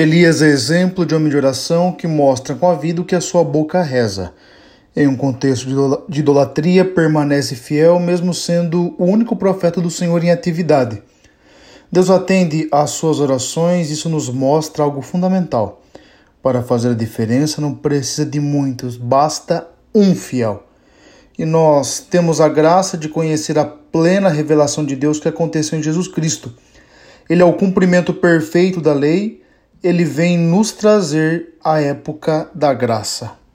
Elias é exemplo de homem de oração que mostra com a vida o que a sua boca reza. Em um contexto de idolatria, permanece fiel, mesmo sendo o único profeta do Senhor em atividade. Deus atende às suas orações, isso nos mostra algo fundamental. Para fazer a diferença, não precisa de muitos, basta um fiel. E nós temos a graça de conhecer a plena revelação de Deus que aconteceu em Jesus Cristo. Ele é o cumprimento perfeito da lei ele vem nos trazer a época da graça.